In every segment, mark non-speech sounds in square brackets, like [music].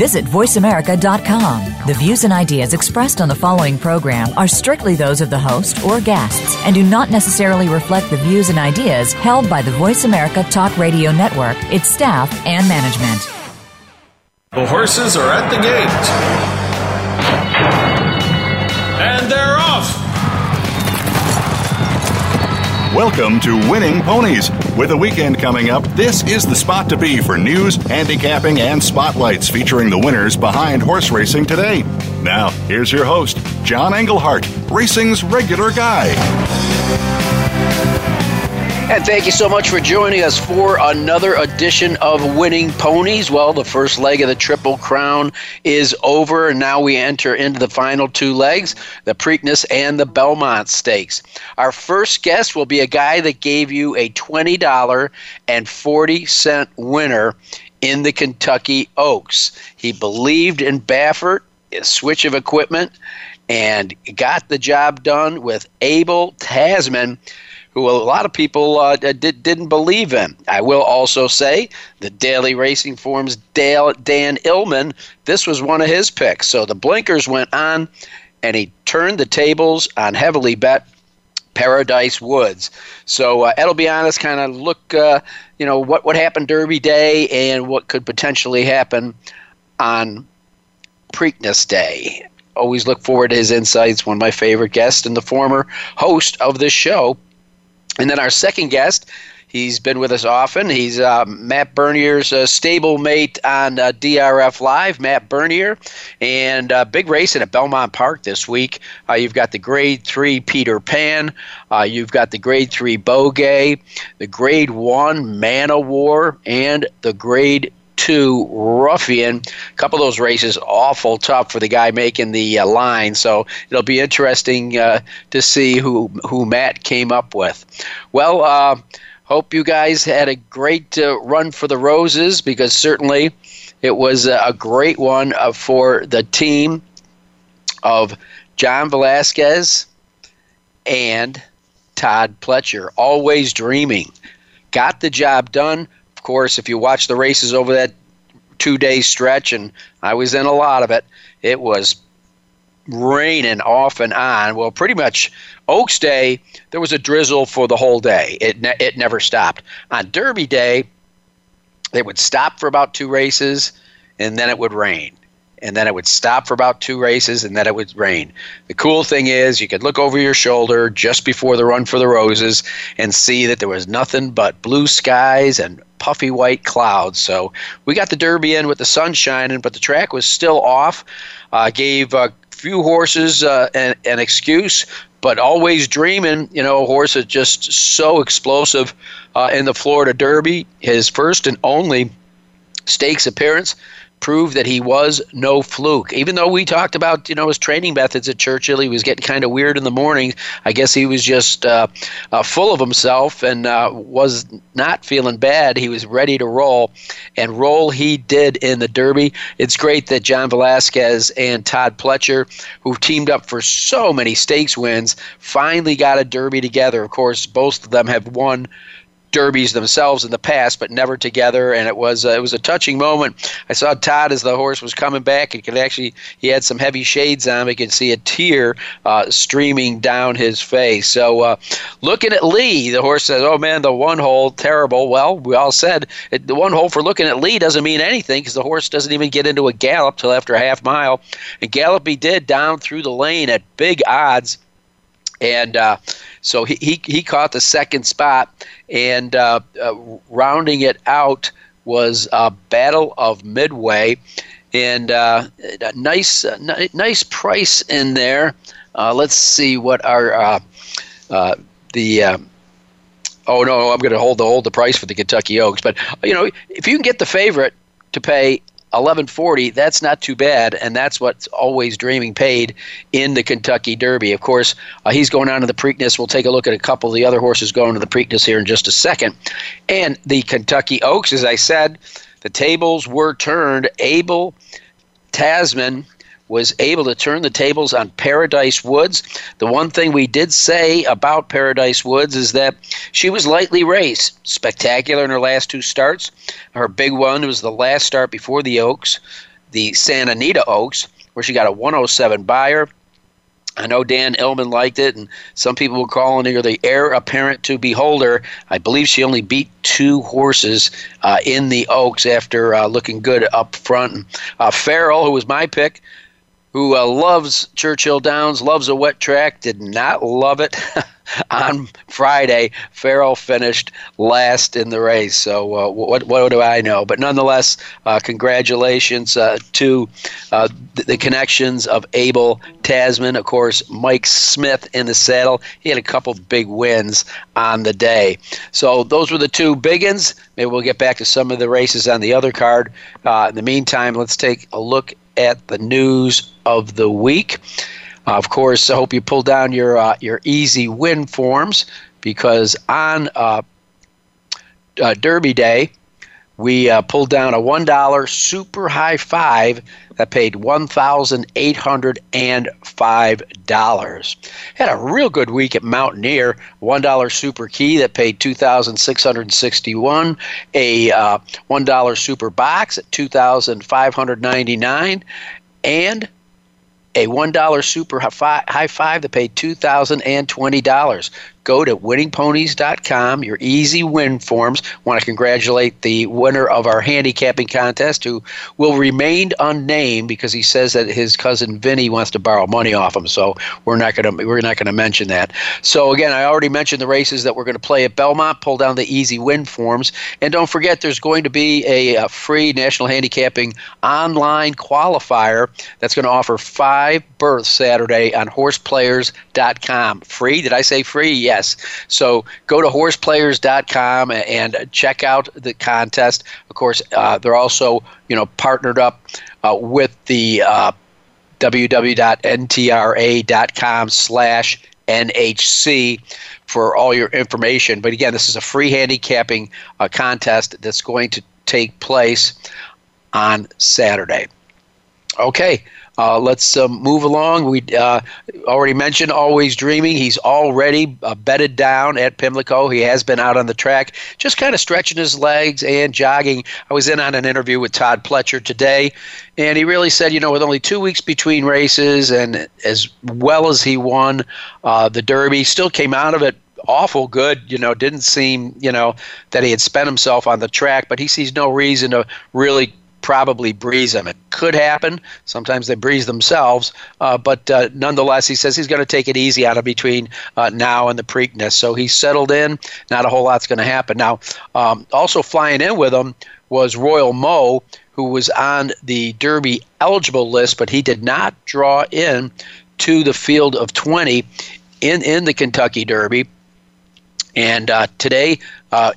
Visit VoiceAmerica.com. The views and ideas expressed on the following program are strictly those of the host or guests and do not necessarily reflect the views and ideas held by the Voice America Talk Radio Network, its staff, and management. The horses are at the gate. Welcome to Winning Ponies. With a weekend coming up, this is the spot to be for news, handicapping, and spotlights featuring the winners behind horse racing today. Now, here's your host, John Englehart, racing's regular guy. And thank you so much for joining us for another edition of Winning Ponies. Well, the first leg of the Triple Crown is over, and now we enter into the final two legs the Preakness and the Belmont Stakes. Our first guest will be a guy that gave you a $20.40 winner in the Kentucky Oaks. He believed in Baffert, a switch of equipment, and got the job done with Abel Tasman who a lot of people uh, did, didn't believe in. I will also say the Daily Racing Form's Dale, Dan Illman, this was one of his picks. So the blinkers went on, and he turned the tables on heavily bet Paradise Woods. So uh, it'll be honest, kind of look, uh, you know, what, what happened Derby Day and what could potentially happen on Preakness Day. Always look forward to his insights. One of my favorite guests and the former host of this show, and then our second guest, he's been with us often. He's uh, Matt Bernier's uh, stablemate on uh, DRF Live, Matt Bernier. And uh, big racing at Belmont Park this week. Uh, you've got the Grade 3 Peter Pan. Uh, you've got the Grade 3 Beaugay, the Grade 1 Man o' War, and the Grade two Ruffian. A couple of those races awful tough for the guy making the uh, line. So it'll be interesting uh, to see who who Matt came up with. Well. Uh, hope you guys had a great uh, run for the Roses because certainly it was a great one uh, for the team of John Velazquez and Todd Pletcher. Always dreaming. Got the job done of course, if you watch the races over that two day stretch, and I was in a lot of it, it was raining off and on. Well, pretty much Oaks Day, there was a drizzle for the whole day. It, ne- it never stopped. On Derby Day, they would stop for about two races, and then it would rain and then it would stop for about two races and then it would rain. The cool thing is you could look over your shoulder just before the run for the roses and see that there was nothing but blue skies and puffy white clouds. So we got the Derby in with the sun shining, but the track was still off. Uh, gave a few horses uh, an, an excuse, but always dreaming. You know, a horse is just so explosive uh, in the Florida Derby. His first and only stakes appearance proved that he was no fluke. Even though we talked about you know his training methods at Churchill, he was getting kind of weird in the morning. I guess he was just uh, uh, full of himself and uh, was not feeling bad. He was ready to roll, and roll he did in the Derby. It's great that John Velazquez and Todd Pletcher, who teamed up for so many stakes wins, finally got a Derby together. Of course, both of them have won derbies themselves in the past, but never together. And it was uh, it was a touching moment. I saw Todd as the horse was coming back. He could actually he had some heavy shades on. He could see a tear uh, streaming down his face. So uh, Lookin At Lee, the horse says, "Oh man, the one hole terrible." Well, we all said it, the one hole for Lookin At Lee doesn't mean anything because the horse doesn't even get into a gallop till after a half mile. And gallop he did down through the lane at big odds and uh, so he, he, he caught the second spot and uh, uh, rounding it out was a battle of midway. And uh, a nice uh, nice price in there. Uh, let's see what our the oh no i'm going to hold the hold the price for the kentucky oaks. But you know if you can get the favorite to pay 1140 that's not too bad and that's what's always dreaming paid in the kentucky derby. Of course uh, he's going on to the preakness. We'll take a look at a couple of the other horses going to the preakness here in just a second. And the kentucky oaks as i said the tables were turned. Abel tasman was able to turn the tables on Paradise Woods. The one thing we did say about Paradise Woods is that she was lightly raced, spectacular in her last two starts. Her big one was the last start before the Oaks, the Santa Anita Oaks, where she got a 107 Beyer. I know Dan Illman liked it, and some people were calling her the heir apparent to beholder. I believe she only beat two horses uh, in the Oaks after uh, looking good up front. Uh, Farrell, who was my pick, who uh, loves Churchill Downs, loves a wet track, did not love it [laughs] on Friday. Farrell finished last in the race. So uh, what what do I know? But nonetheless, uh, congratulations uh, to uh, the, the, connections of Abel Tasman. Of course, Mike Smith in the saddle. He had a couple big wins on the day. So those were the two big ones. Maybe we'll get back to some of the races on the other card. Uh, in the meantime, let's take a look at the news of the week. Uh, of course, I hope you pull down your uh, your easy win forms because on uh, uh Derby Day we uh, pulled down a one dollar super high five that paid one thousand eight hundred and five dollars. Had a real good week at Mountaineer. One dollar super key that paid two thousand six hundred sixty one. A uh, one dollar super box at two thousand five hundred ninety nine, and a $1 super high five that paid $2,020 go to winningponies.com, your easy win forms. Want to congratulate the winner of our handicapping contest who will remain unnamed because he says that his cousin Vinny wants to borrow money off him. So we're not going to we're not going to mention that. So again, I already mentioned the races that we're going to play at Belmont. Pull down the easy win forms, and don't forget there's going to be a, a free national handicapping online qualifier that's going to offer five berths Saturday on horseplayers.com. Free? Did I say free? Yes. So go to horseplayers.com and check out the contest. Of course, uh, they're also you know partnered up uh, with the uh, www.ntra.com slash NHC for all your information. But again, this is a free handicapping uh, contest that's going to take place on Saturday. Okay, uh, let's um, move along. We uh, already mentioned Always Dreaming. He's already uh, bedded down at Pimlico. He has been out on the track, just kind of stretching his legs and jogging. I was in on an interview with Todd Pletcher today, and he really said, you know, with only two weeks between races and as well as he won uh, the Derby, still came out of it awful good. You know, didn't seem you know that he had spent himself on the track, but he sees no reason to really probably breeze them. It could happen. Sometimes they breeze themselves, uh, but uh, nonetheless, he says he's going to take it easy out of between uh, now and the Preakness. So he's settled in. Not a whole lot's going to happen. Now, um, also flying in with him was Royal Mo, who was on the Derby eligible list, but he did not draw in to the field of 20 in, in the Kentucky Derby. And uh, today, uh,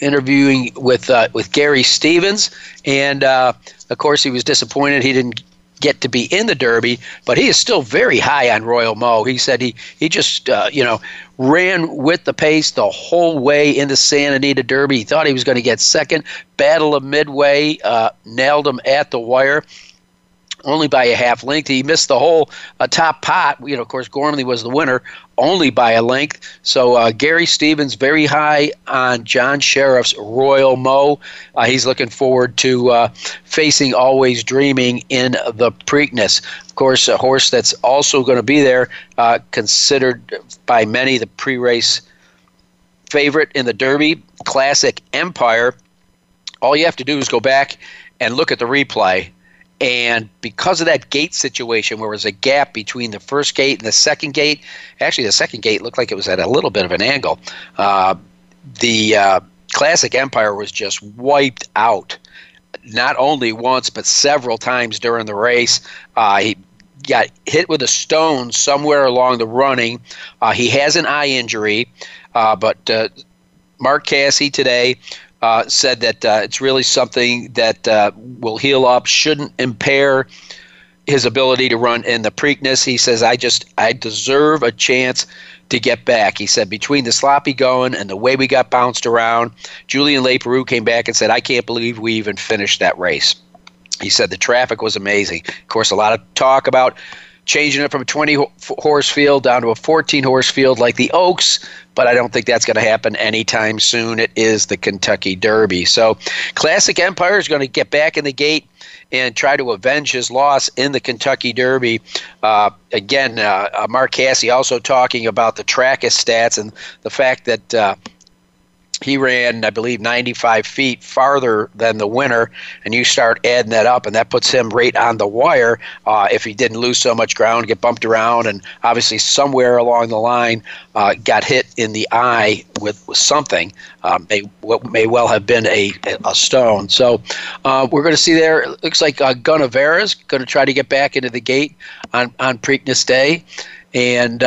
interviewing with uh, with Gary Stevens, and uh, of course he was disappointed he didn't get to be in the Derby, but he is still very high on Royal Mo. He said he he just uh, you know ran with the pace the whole way in the Santa Anita Derby. He thought he was going to get second. Battle of Midway uh, nailed him at the wire only by a half length. He missed the whole uh, top pot. You know, of course, Gormley was the winner only by a length. So uh, Gary Stevens very high on John Shirreffs' Royal Mo. Uh, he's looking forward to uh, facing Always Dreaming in the Preakness. Of course, a horse that's also going to be there, uh, considered by many the pre-race favorite in the Derby, Classic Empire. All you have to do is go back and look at the replay and because of that gate situation, where there was a gap between the first gate and the second gate, actually the second gate looked like it was at a little bit of an angle. Uh, the uh, Classic Empire was just wiped out, not only once but several times during the race. Uh, he got hit with a stone somewhere along the running. Uh, he has an eye injury, uh, but uh, Mark Casse today uh, said that uh, it's really something that uh, will heal up, shouldn't impair his ability to run in the Preakness. He says, I just, I deserve a chance to get back. He said, between the sloppy going and the way we got bounced around, Julian Leparoux came back and said, I can't believe we even finished that race. He said the traffic was amazing. Of course, a lot of talk about changing it from a 20 horse field down to a 14 horse field like the Oaks, but I don't think that's going to happen anytime soon. It is the Kentucky Derby. So, Classic Empire is going to get back in the gate and try to avenge his loss in the Kentucky Derby. Uh, again, uh, uh Mark Casse also talking about the Trakus stats and the fact that. Uh, he ran, I believe, 95 feet farther than the winner, and you start adding that up, and that puts him right on the wire. Uh, if he didn't lose so much ground, get bumped around, and obviously somewhere along the line uh, got hit in the eye with, with something, um, may what may well have been a a stone. So uh, we're going to see there. It looks like uh, is going to try to get back into the gate on on Preakness Day, and.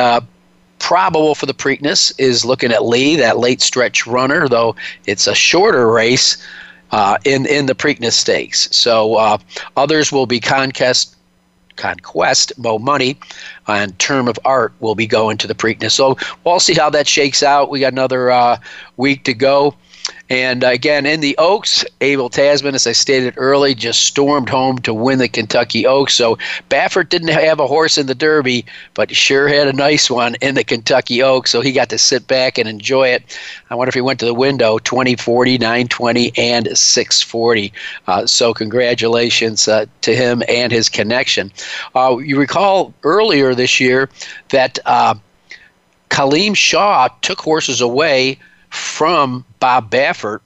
Probable for the Preakness is Lookin At Lee, that late stretch runner, though it's a shorter race uh, in in the Preakness Stakes. So uh, others will be Conquest, Conquest, Mo Money, and Term of Art will be going to the Preakness. So we'll see how that shakes out. We got another uh, week to go. And uh, again, in the Oaks, Abel Tasman, as I stated early, just stormed home to win the Kentucky Oaks. So Baffert didn't have a horse in the Derby, but sure had a nice one in the Kentucky Oaks. So he got to sit back and enjoy it. I wonder if he went to the window 20, 40, 920, and 640. Uh, so congratulations uh, to him and his connection. Uh, you recall earlier this year that. Uh, Kaleem Shah took horses away from Bob Baffert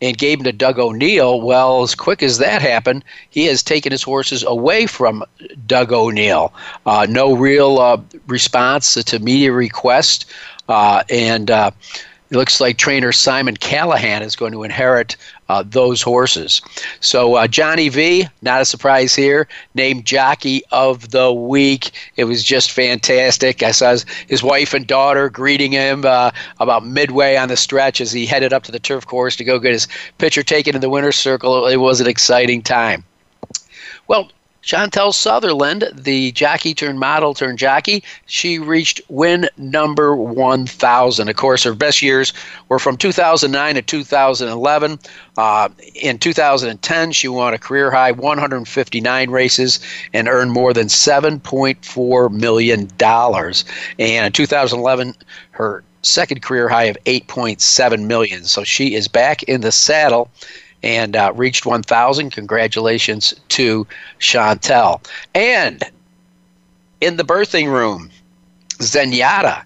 and gave him to Doug O'Neill. Well, as quick as that happened, he has taken his horses away from Doug O'Neill. Uh, no real uh, response to media request, uh, and uh, it looks like trainer Simon Callaghan is going to inherit uh, those horses. So uh, Johnny V, not a surprise here, named Jockey of the Week. It was just fantastic. I saw his, his wife and daughter greeting him uh, about midway on the stretch as he headed up to the turf course to go get his picture taken in the winner's circle. It was an exciting time. Well, Chantal Sutherland, the jockey turned model turned jockey, she reached win number 1,000. Of course, her best years were from 2009 to 2011. Uh, in 2010, she won a career high 159 races and earned more than $7.4 million. And in 2011, her second career high of 8.7 million. So she is back in the saddle and uh, reached 1,000. Congratulations to Chantal. And in the birthing room, Zenyatta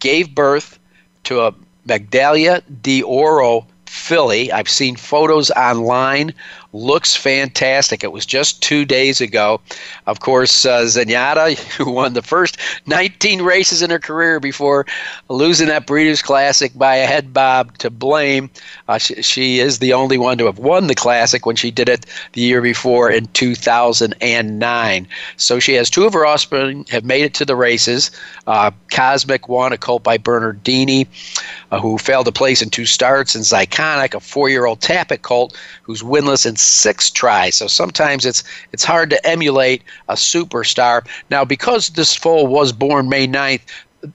gave birth to a Medaglia d'Oro filly. I've seen photos online looks fantastic. It was just two days ago. Of course, uh, Zenyatta, [laughs] who won the first 19 races in her career before losing that Breeders' Classic by a head bob to blame. Uh, she, she, is the only one to have won the Classic when she did it the year before in 2009. So she has two of her offspring have made it to the races. Uh, Cozmic One a colt by Bernardini, uh, who failed to place in two starts, and Ziconic, a four-year-old Tapit colt, who's winless in six tries. So sometimes it's it's hard to emulate a superstar. Now, because this foal was born May 9th,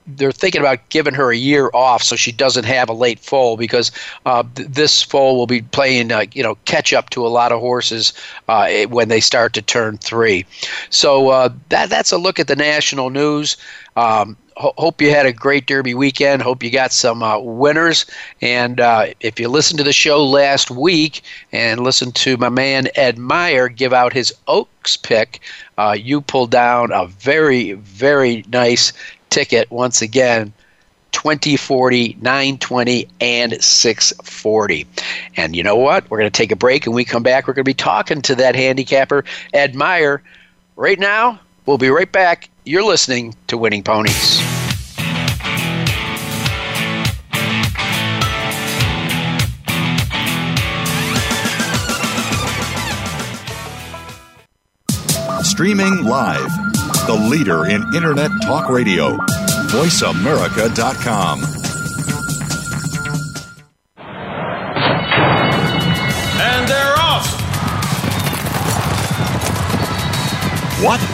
they're thinking about giving her a year off so she doesn't have a late foal because uh, th- this foal will be playing uh, you know catch up to a lot of horses uh, when they start to turn three. So uh, that that's a look at the national news. Um, hope you had a great Derby weekend. Hope you got some uh, winners. And uh, if you listened to the show last week and listened to my man Ed Meyer give out his Oaks pick, uh, you pulled down a very, very nice ticket once again. 2040, 920, and 640. And you know what? We're going to take a break and we come back. We're going to be talking to that handicapper, Ed Meyer. Right now, we'll be right back you're listening to Winning Ponies. Streaming live, the leader in Internet Talk Radio, VoiceAmerica.com. And they're off! What?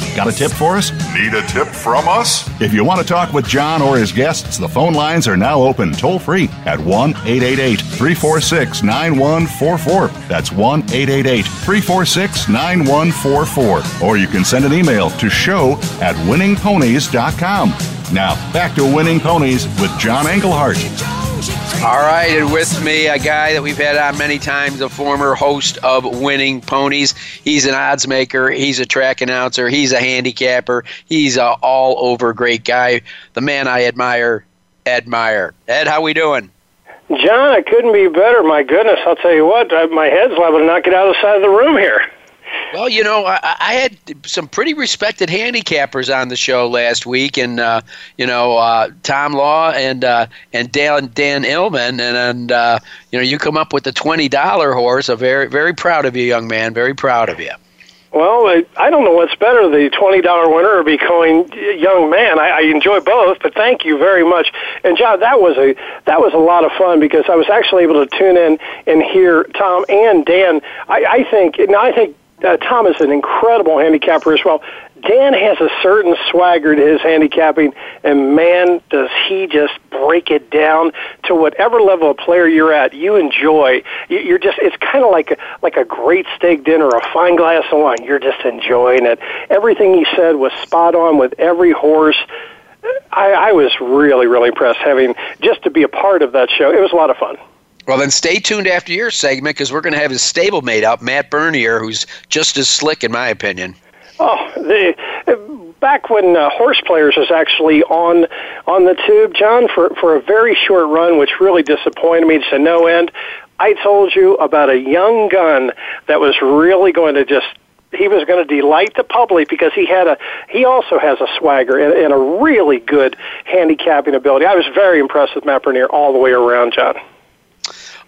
Got a tip for us? Need a tip from us? If you want to talk with John or his guests, the phone lines are now open toll free at 1 888 346 9144. That's 1 888 346 9144. Or you can send an email to show at winningponies.com. Now, back to Winning Ponies with John Englehart. All right, and with me, a guy that we've had on many times, a former host of Winning Ponies. He's an odds maker, he's a track announcer, he's a handicapper, he's a all over great guy. The man I admire, Ed. Ed, how we doing? John, I couldn't be better. My goodness, I'll tell you what, my head's liable to knock it out of the side of the room here. Well, you know, I, I had some pretty respected handicappers on the show last week, and uh, you know, uh, Tom Law and uh, and Dan Dan Illman, and, and uh, you know, you come up with the twenty dollar horse. I'm very very proud of you, young man. Very proud of you. Well, I, I don't know what's better, the $20 winner or becoming young man. I, I enjoy both, but thank you very much. And John, that was a that was a lot of fun because I was actually able to tune in and hear Tom and Dan. I, I think, and I think uh, Tom is an incredible handicapper as well. Dan has a certain swagger to his handicapping, and man, does he just break it down to whatever level of player you're at. You enjoy. You- You're just. It's kind of like a, like a great steak dinner, a fine glass of wine. You're just enjoying it. Everything he said was spot on with every horse. I, I was really, really impressed having just to be a part of that show. It was a lot of fun. Well, then stay tuned after your segment because we're going to have his stablemate up, Matt Bernier, who's just as slick, in my opinion. Oh, the back when uh, Horse Players was actually on on the tube, John, for for a very short run, which really disappointed me to no end. I told you about a young gun that was really going to just he was going to delight the public because he had a he also has a swagger and, and a really good handicapping ability. I was very impressed with Matt Bernier all the way around, John.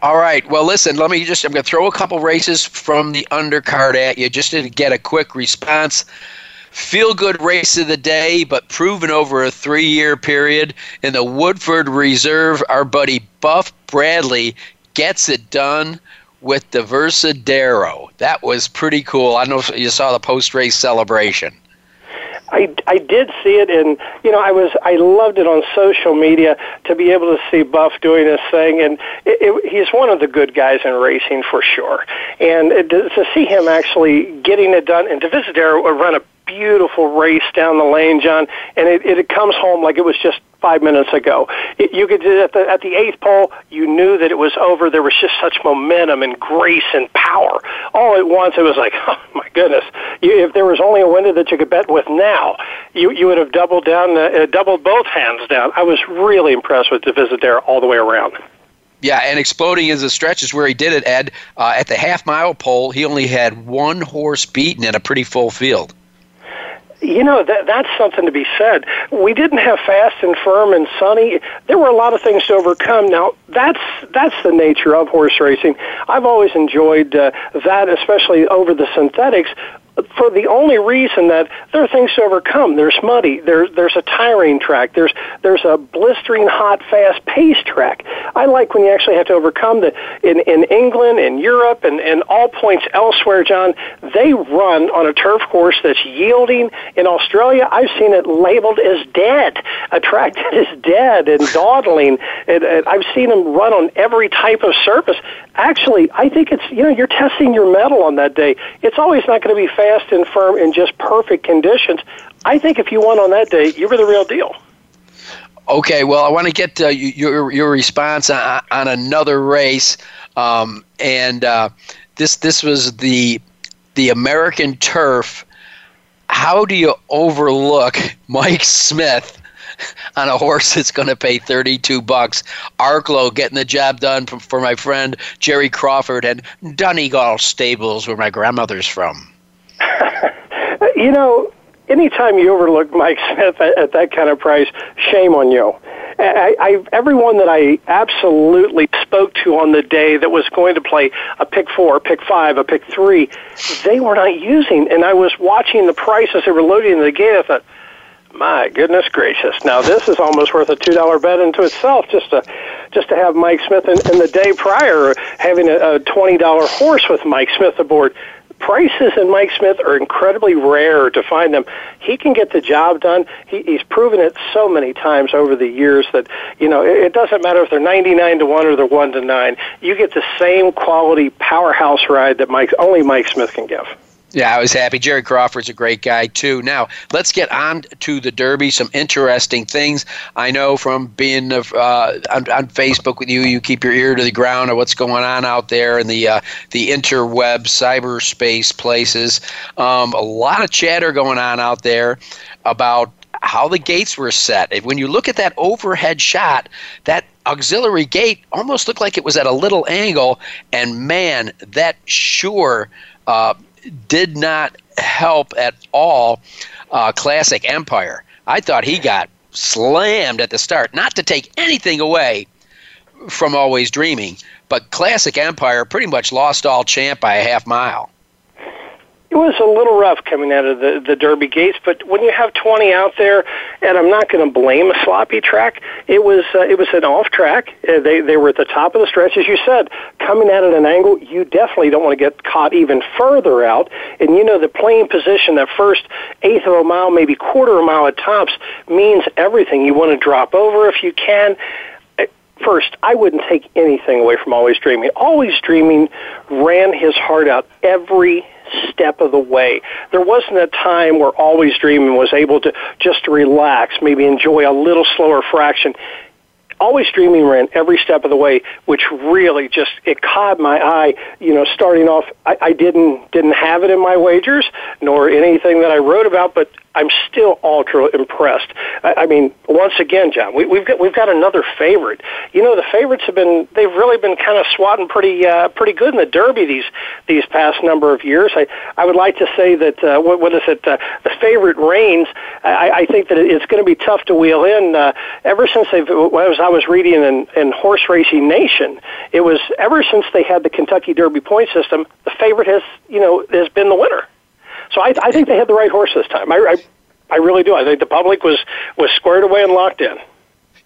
All right. Well, listen, let me just, I'm going to throw a couple races from the undercard at you just to get a quick response. Feel good race of the day, but proven over a three year period. In the Woodford Reserve, our buddy Buff Bradley gets it done with the Divisidero. That was pretty cool. I know you saw the post race celebration. I, I did see it, and you know I was I loved it on social media to be able to see Buff doing this thing, and it, it, he's one of the good guys in racing for sure. And it, to see him actually getting it done, and to Divisidero uh, run a beautiful race down the lane, John, and it, it comes home like it was just five minutes ago. It, you could at the at the eighth pole, you knew that it was over. There was just such momentum and grace and power. All at once, it was like, [laughs] oh my goodness! You, if there was only a window that you could bet with now, you you would have doubled down, uh, uh, doubled both hands down. I was really impressed with the Divisidero all the way around. Yeah, and exploding is the stretches where he did it, Ed. Uh, at the half mile pole, he only had one horse beaten in a pretty full field. You know that that's something to be said. We didn't have fast and firm and sunny. There were a lot of things to overcome. Now that's that's the nature of horse racing. I've always enjoyed uh, that, especially over the synthetics. For the only reason that there are things to overcome. There's muddy. There's there's a tiring track. There's there's a blistering hot fast pace track. I like when you actually have to overcome the in in England in Europe and and all points elsewhere. John, they run on a turf course that's yielding. In Australia, I've seen it labeled as dead, a track that [laughs] is dead and dawdling. And, and I've seen them run on every type of surface. Actually, I think it's you know you're testing your metal on that day. It's always not going to be fast and firm in just perfect conditions. I think if you won on that day, you were the real deal. Okay, well, I want to get uh, your your response on, on another race, um, and uh, this this was the the American Turf. How do you overlook Mike Smith [laughs] on a horse that's going to pay 32 bucks. Arklow getting the job done for, for my friend Jerry Crawford and Donegal Stables, where my grandmother's from. [laughs] you know, anytime you overlook Mike Smith at, at that kind of price, shame on you. I, I, everyone that I absolutely spoke to on the day that was going to play a pick four, a pick five, a pick three, they were not using. And I was watching the prices they were loading in the gate. I thought, my goodness gracious! Now this is almost worth a two dollar bet into itself just to just to have Mike Smith in, in the day prior having a, a twenty dollar horse with Mike Smith aboard. Prices in Mike Smith are incredibly rare to find them. He can get the job done. He, he's proven it so many times over the years that you know it, it doesn't matter if they're ninety nine to one or they're one to nine. You get the same quality powerhouse ride that Mike only Mike Smith can give. Yeah, I was happy. Jerry Crawford's a great guy too. Now let's get on to the Derby. Some interesting things I know from being uh, on, on, Facebook with you. You keep your ear to the ground of what's going on out there in the uh, the interweb, cyberspace places. Um, a lot of chatter going on out there about how the gates were set. When you look at that overhead shot, that auxiliary gate almost looked like it was at a little angle, and man, that sure. Uh, did not help at all uh, Classic Empire. I thought he got slammed at the start. Not to take anything away from Always Dreaming, but Classic Empire pretty much lost all champ by a half mile. It was a little rough coming out of the, the Derby gates, but when you have 20 out there, and I'm not going to blame a sloppy track, it was uh, it was an off track. Uh, they they were at the top of the stretch, as you said, coming out at an angle. You definitely don't want to get caught even further out. And you know the playing position, that first eighth of a mile, maybe quarter of a mile at tops, means everything. You want to drop over if you can uh, first, I wouldn't take anything away from Always Dreaming. Always Dreaming ran his heart out every step of the way. There wasn't a time where Always Dreaming was able to just relax, maybe enjoy a little slower fraction. Always Dreaming ran every step of the way, which really just it caught my eye. You know, starting off, I, I didn't didn't have it in my wagers nor anything that I wrote about, but I'm still ultra impressed. I, I mean, once again, John, we, we've got we've got another favorite. You know, the favorites have been they've really been kind of swatting pretty uh, pretty good in the Derby these these past number of years. I I would like to say that uh, what what is it? Uh, the favorite reigns. I, I think that it's going to be tough to wheel in. Uh, ever since they've as I was reading in, in Horse Racing Nation, it was ever since they had the Kentucky Derby point system, the favorite has you know has been the winner. So I, I think they had the right horse this time. I, I, I really do. I think the public was was squared away and locked in.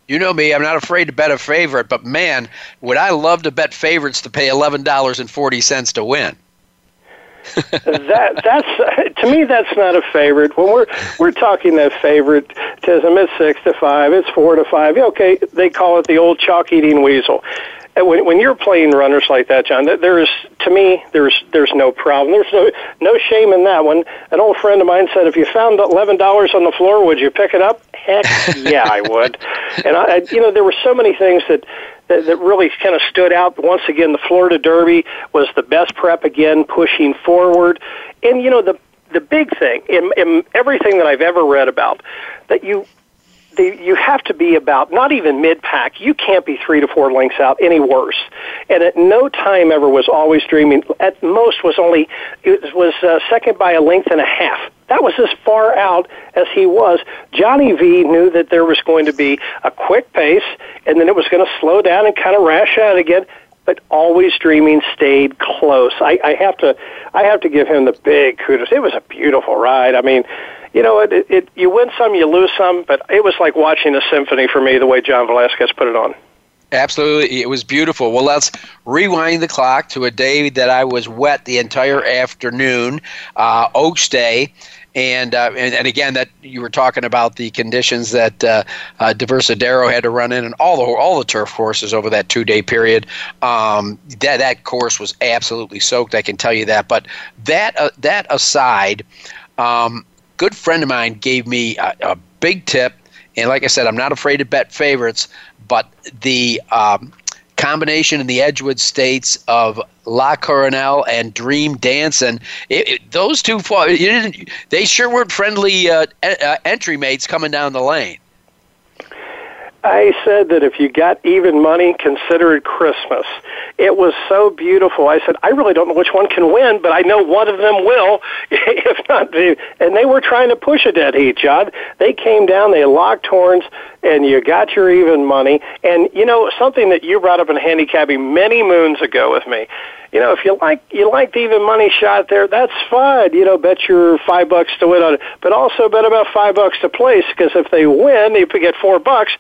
You know me; I'm not afraid to bet a favorite, but man, would I love to bet favorites to pay eleven dollars and forty cents to win. [laughs] that that's to me that's not a favorite. When we're we're talking that favorite, Tism, it's six to five, it's four to five. Okay, they call it the old chalk eating weasel Uh, when, when you're playing runners like that, John, there is to me there's there's no problem. There's no no shame in that one. An old friend of mine said, if you found eleven dollars on the floor, would you pick it up? Heck, yeah, I would. [laughs] And I, I, you know, there were so many things that that, that really kind of stood out. Once again, the Florida Derby was the best prep again, pushing forward. And you know, the the big thing in, in everything that I've ever read about that you they, you have to be about not even mid pack. You can't be three to four lengths out any worse. And at no time ever was always dreaming. At most was only it was uh, second by a length and a half. That was as far out as he was. Johnny V knew that there was going to be a quick pace, and then it was going to slow down and kind of rash out again. but always dreaming stayed close. I, I have to, I have to give him the big kudos. It was a beautiful ride. I mean, you know, it, it, you win some, you lose some, but it was like watching a symphony for me, the way John Velazquez put it on. Absolutely, it was beautiful. Well, let's rewind the clock to a day that I was wet the entire afternoon, uh, Oaks Day, and, uh, and, and again that you were talking about the conditions that uh, uh, Divisidero had to run in, and all the all the turf courses over that two day period. Um, that that course was absolutely soaked. I can tell you that. But that uh, that aside, um, good friend of mine gave me a, a, big tip, and like I said, I'm not afraid to bet favorites, but the um, combination in the Edgewood Stakes of La Coronel and Dream Dancing. It, it, those two, they sure weren't friendly uh, uh, entry mates coming down the lane. I said that if you got even money, consider it Christmas. It was so beautiful. I said, I really don't know which one can win, but I know one of them will, [laughs] if not. the. And they were trying to push a dead heat, John. They came down, they locked horns, and you got your even money. And you know something that you brought up in handicapping many moons ago with me. You know, if you like you like the even money shot there, that's fine. You know, bet your five bucks to win on it, but also bet about five bucks to place because if they win, you get four bucks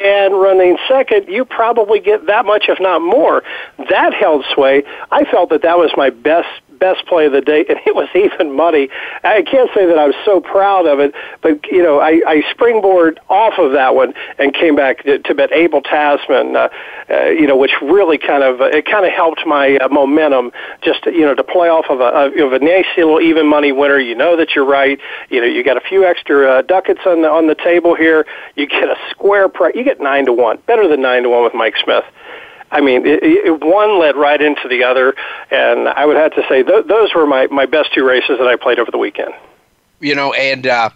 and running second, you probably get that much, if not more. That held sway. I felt that that was my best best play of the day, and it was [laughs] even money. I can't say that I was so proud of it, but you know, I, I springboard off of that one and came back to, to bet Abel Tasman, uh, uh, you know, which really kind of uh, it kind of helped my uh, momentum just to, you know to play off of a of a nice little even money winner. You know that you're right. You know, you got a few extra uh, ducats on the on the table here. You get a square price. You get nine to one, better than nine to one with Mike Smith. I mean, it, it, one led right into the other, and I would have to say th- those were my, my best two races that I played over the weekend. You know, and uh,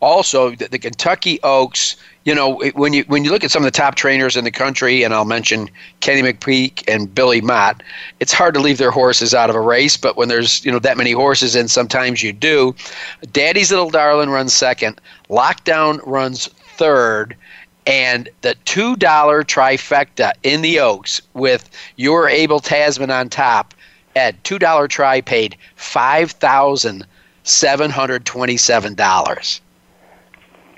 also the, the Kentucky Oaks. You know, when you when you look at some of the top trainers in the country, and I'll mention Kenny McPeek and Billy Mott, it's hard to leave their horses out of a race. But when there's you know that many horses and sometimes you do. Daddy's Little Darling runs second. Lockdown runs third and the $2 trifecta in the Oaks with your Abel Tasman on top at $2 try paid $5,727.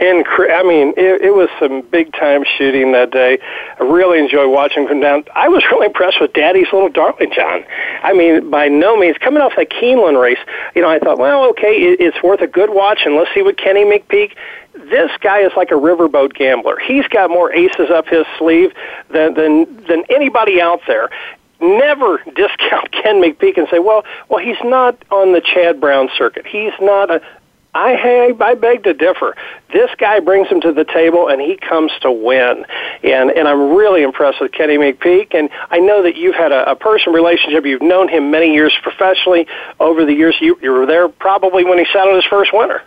And I mean, it, it was some big time shooting that day. I really enjoyed watching him down. I was [laughs] really impressed with Daddy's little darling John. I mean, by no means coming off that Keeneland race, you know, I thought, well, okay, it, it's worth a good watch, and let's see what Kenny McPeek this guy is like a riverboat gambler. He's got more aces up his sleeve than than than anybody out there. Never [laughs] discount Ken McPeek and say, well, well, he's not on the Chad Brown circuit. He's not a I I beg to differ. This guy brings him to the table, and he comes to win. And and I'm really impressed with Kenny McPeak. And I know that you've had a, a personal relationship. You've known him many years professionally over the years. You you were there probably when he on his first winner.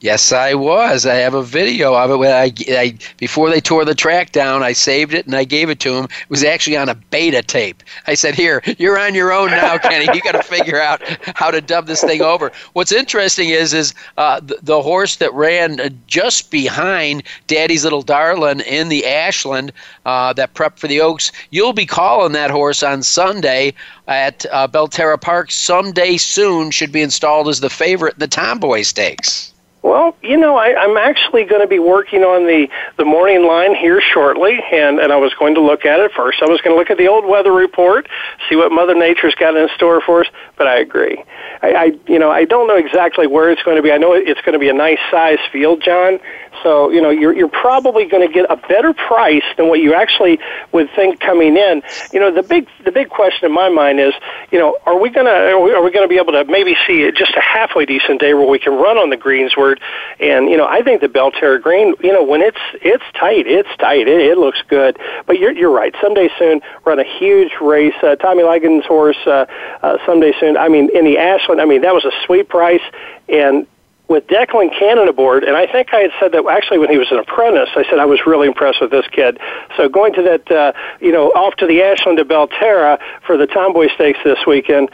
Yes, I was. I have a video of it. When I, I before they tore the track down, I saved it and I gave it to him. It was actually on a beta tape. I said, "Here, you're on your own now, Kenny. You got to figure out how to dub this thing over." What's interesting is, is uh, the, the, horse that ran just behind Daddy's Little Darling in the Ashland uh, that prepped for the Oaks. You'll be calling that horse on Sunday at uh, Belterra Park. Someday soon, should be installed as the favorite in the Tomboy Stakes. Well, you know, I, I'm actually going to be working on the the morning line here shortly, and and I was going to look at it first. I was going to look at the old weather report, see what Mother Nature's got in store for us. But I agree. I, I you know I don't know exactly where it's going to be. I know it's going to be a nice size field, John. So you know you're you're probably going to get a better price than what you actually would think coming in. You know the big the big question in my mind is you know are we going to are we, we going to be able to maybe see just a halfway decent day where we can run on the greensward and you know, I think the Belterra Green, you know, when it's it's tight, it's tight. It, it looks good. But you're you're right. Someday soon, run a huge race. Uh, Tommy Ligon's horse. Uh, uh, someday soon. I mean, in the Ashland. I mean, that was a sweet price. And with Declan Cannon aboard, and I think I had said that actually when he was an apprentice, I said I was really impressed with this kid. So going to that, uh, you know, off to the Ashland to Belterra for the Tomboy Stakes this weekend,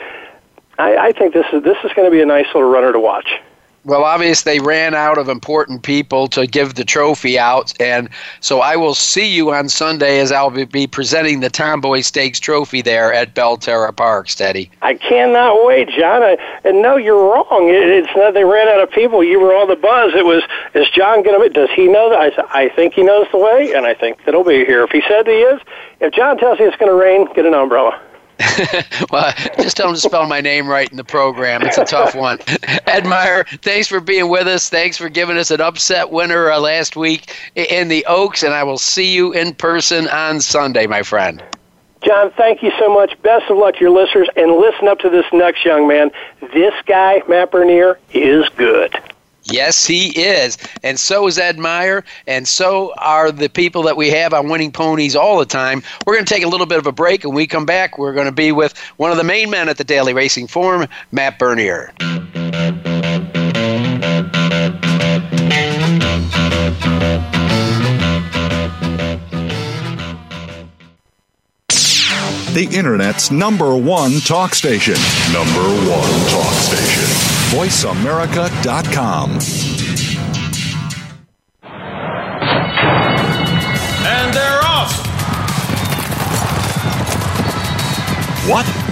I, I think this is this is going to be a nice little runner to watch. Well, obviously, they ran out of important people to give the trophy out. And so I will see you on Sunday as I'll be presenting the Tomboy Stakes trophy there at Belterra Park, Steady. I cannot wait, John. I, and no, you're wrong. It, it's not they ran out of people. You were all the buzz. It was, is John going to, be, does he know that? I, I think he knows the way, and I think that he'll be here. If he said he is, if John tells you it's going to rain, get an umbrella. [laughs] well, just tell him to spell my name right in the program. It's a tough one. [laughs] Ed Meyer, thanks for being with us. Thanks for giving us an upset winner uh, last week in the Oaks, and I will see you in person on Sunday, my friend. John, thank you so much. Best of luck to your listeners, and listen up to this next young man. This guy, Matt Bernier, is good. Yes, he is. And so is Ed Meyer, and so are the people that we have on Winning Ponies all the time. We're going to take a little bit of a break, and we come back. We're going to be with one of the main men at the Daily Racing Form, Matt Bernier. The Internet's number one talk station. Number one talk station. VoiceAmerica.com. And they're off! What?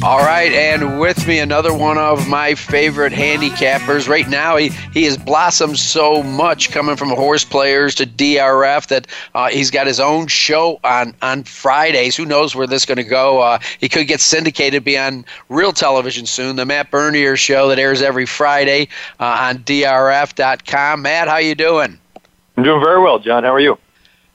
All right, and with me another one of my favorite handicappers. Right now, he, he has blossomed so much coming from horse players to DRF that uh, he's got his own show on, on Fridays. Who knows where this is going to go? Uh, he could get syndicated, be on real television soon. The Matt Bernier show that airs every Friday uh, on DRF.com. Matt, how you doing? I'm doing very well, John. How are you?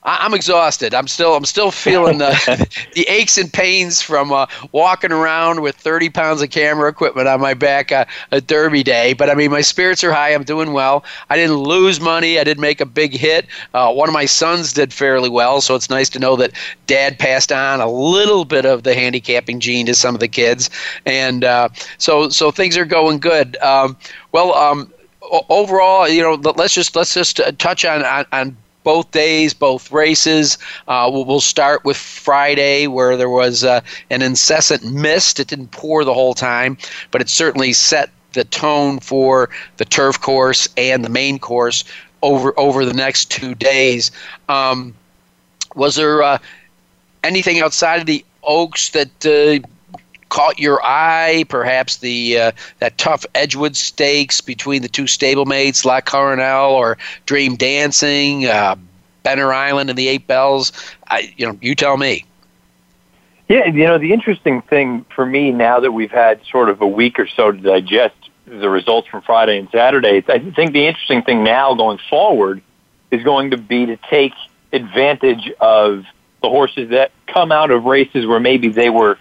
I'm exhausted. I'm still I'm still feeling the [laughs] the aches and pains from uh, walking around with 30 pounds of camera equipment on my back uh, a Derby day. But I mean, my spirits are high. I'm doing well. I didn't lose money. I did make a big hit. Uh, one of my sons did fairly well, so it's nice to know that Dad passed on a little bit of the handicapping gene to some of the kids, and uh, so so things are going good. Um, well. Um, overall, you know, let's just let's just uh, touch on, on, on both days, both races. Uh, we'll, start with Friday, where there was uh, an incessant mist. It didn't pour the whole time, but it certainly set the tone for the turf course and the main course over over the next two days. Um, was there uh, anything outside of the Oaks that uh, caught your eye? Perhaps the uh, that tough Edgewood Stakes between the two stablemates, La Coronela or Dream Dancing, uh, Benner Island and the Eight Belles. I, you know, you tell me. Yeah, you know, the interesting thing for me now that we've had sort of a week or so to digest the results from Friday and Saturday, I think the interesting thing now going forward is going to be to take advantage of the horses that come out of races where maybe they were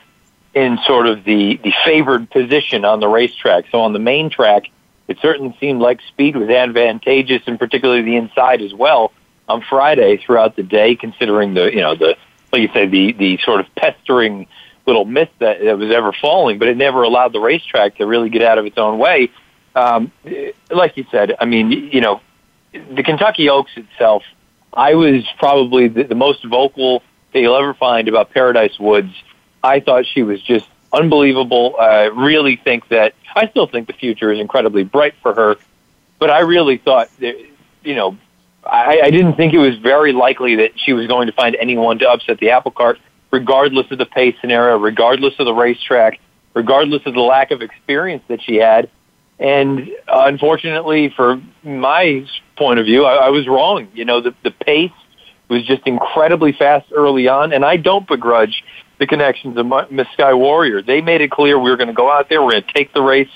in sort of the, the favored position on the racetrack. So on the main track, it certainly seemed like speed was advantageous, and particularly the inside as well on Friday throughout the day, considering the you know the like you say, the the sort of pestering little mist that, that was ever falling, but it never allowed the racetrack to really get out of its own way. Um, like you said, I mean, you know, the Kentucky Oaks itself, I was probably the, the most vocal that you'll ever find about Paradise Woods. I thought she was just unbelievable. I really think that I still think the future is incredibly bright for her, but I really thought that, you know, I, I didn't think it was very likely that she was going to find anyone to upset the apple cart, regardless of the pace scenario, regardless of the racetrack, regardless of the lack of experience that she had. And unfortunately, for my point of view, I, I was wrong. You know, the, the pace was just incredibly fast early on, and I don't begrudge the connections of Miss Sky Warrior. They made it clear we were going to go out there, we're going to take the race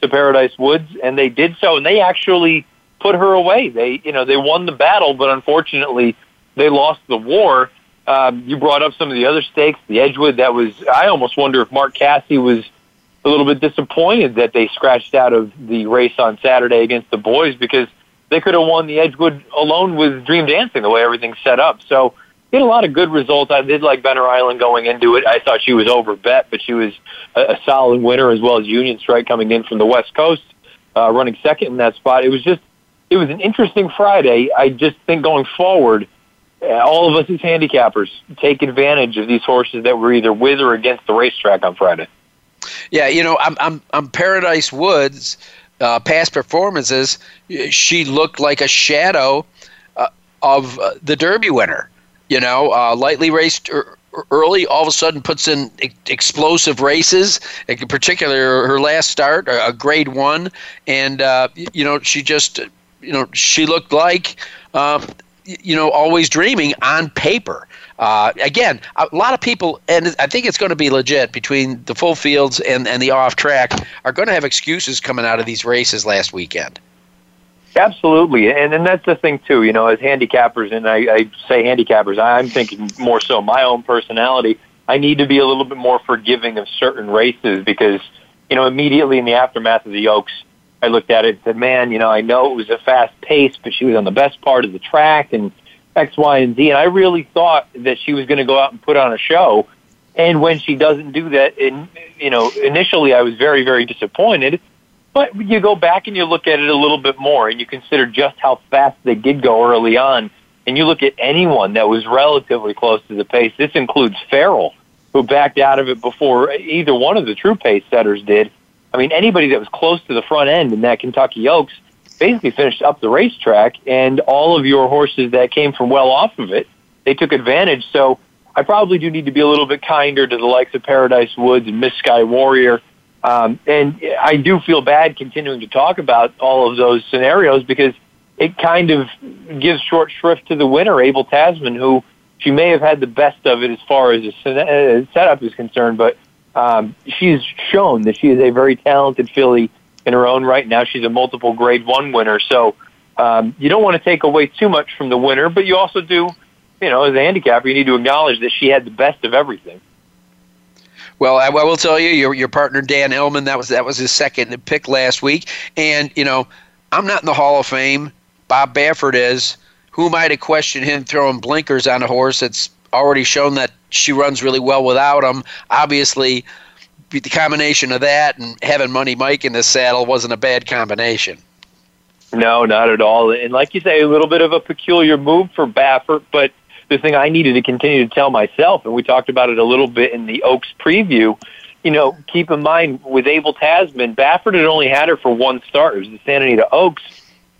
to Paradise Woods, and they did so, and they actually put her away. They, you know, they won the battle, but unfortunately, they lost the war. Um, you brought up some of the other stakes, the Edgewood. That was, I almost wonder if Mark Casse was a little bit disappointed that they scratched out of the race on Saturday against the boys because they could have won the Edgewood alone with Dream Dancing the way everything's set up. So he had a lot of good results. I did like Benner Island going into it. I thought she was over bet, but she was a, a solid winner as well as Union Strike coming in from the West Coast, uh, running second in that spot. It was just, it was an interesting Friday. I just think going forward, uh, all of us as handicappers take advantage of these horses that were either with or against the racetrack on Friday. Yeah, you know, I'm I'm, I'm Paradise Woods. Uh, past performances, she looked like a shadow uh, of uh, the Derby winner. You know, uh, lightly raced early, all of a sudden puts in explosive races. In particular, her last start, a Grade One, and uh, you know she just, you know, she looked like, um, you know, always dreaming on paper. Uh, again, a lot of people, and I think it's going to be legit between the full fields and, and the off track, are going to have excuses coming out of these races last weekend. Absolutely, and and that's the thing too. You know, as handicappers, and I, I say handicappers, I'm thinking more so my own personality. I need to be a little bit more forgiving of certain races because, you know, immediately in the aftermath of the Oaks, I looked at it and said, "Man, you know, I know it was a fast pace, but she was on the best part of the track and X, Y, and Z." And I really thought that she was going to go out and put on a show. And when she doesn't do that, and you know, initially I was very, very disappointed. But you go back and you look at it a little bit more and you consider just how fast they did go early on. And you look at anyone that was relatively close to the pace. This includes Farrell, who backed out of it before either one of the true pace setters did. I mean, anybody that was close to the front end in that Kentucky Oaks basically finished up the racetrack, and all of your horses that came from well off of it, they took advantage. So I probably do need to be a little bit kinder to the likes of Paradise Woods and Miss Sky Warrior um, and I do feel bad continuing to talk about all of those scenarios because it kind of gives short shrift to the winner, Abel Tasman, who she may have had the best of it as far as the setup is concerned, but um, she's shown that she is a very talented filly in her own right. Now she's a multiple grade one winner, so um, you don't want to take away too much from the winner, but you also do, you know, as a handicapper, you need to acknowledge that she had the best of everything. Well, I, I, will tell you, your your partner Dan Illman that was that was his second pick last week, and you know, I'm not in the Hall of Fame. Bob Baffert is. Who am I to question him throwing blinkers on a horse that's already shown that she runs really well without him? Obviously, the combination of that and having Money Mike in the saddle wasn't a bad combination. No, not at all. And like you say, a little bit of a peculiar move for Baffert, but the thing I needed to continue to tell myself, and we talked about it a little bit in the Oaks preview. You know, keep in mind with Abel Tasman, Baffert had only had her for one start. It was the Santa Anita Oaks.